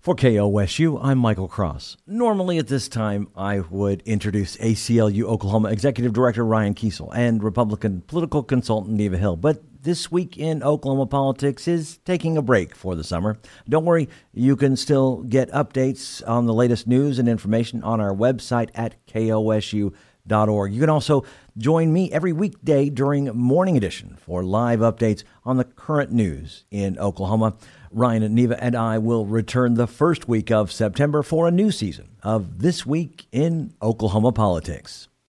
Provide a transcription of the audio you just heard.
For KOSU, I'm Michael Cross. Normally at this time, I would introduce ACLU Oklahoma Executive Director Ryan Kiesel and Republican political consultant Neva Hill, but this week in Oklahoma politics is taking a break for the summer. Don't worry, you can still get updates on the latest news and information on our website at kosu.org. You can also join me every weekday during Morning Edition for live updates on the current news in Oklahoma. Ryan and Neva and I will return the first week of September for a new season of This Week in Oklahoma Politics.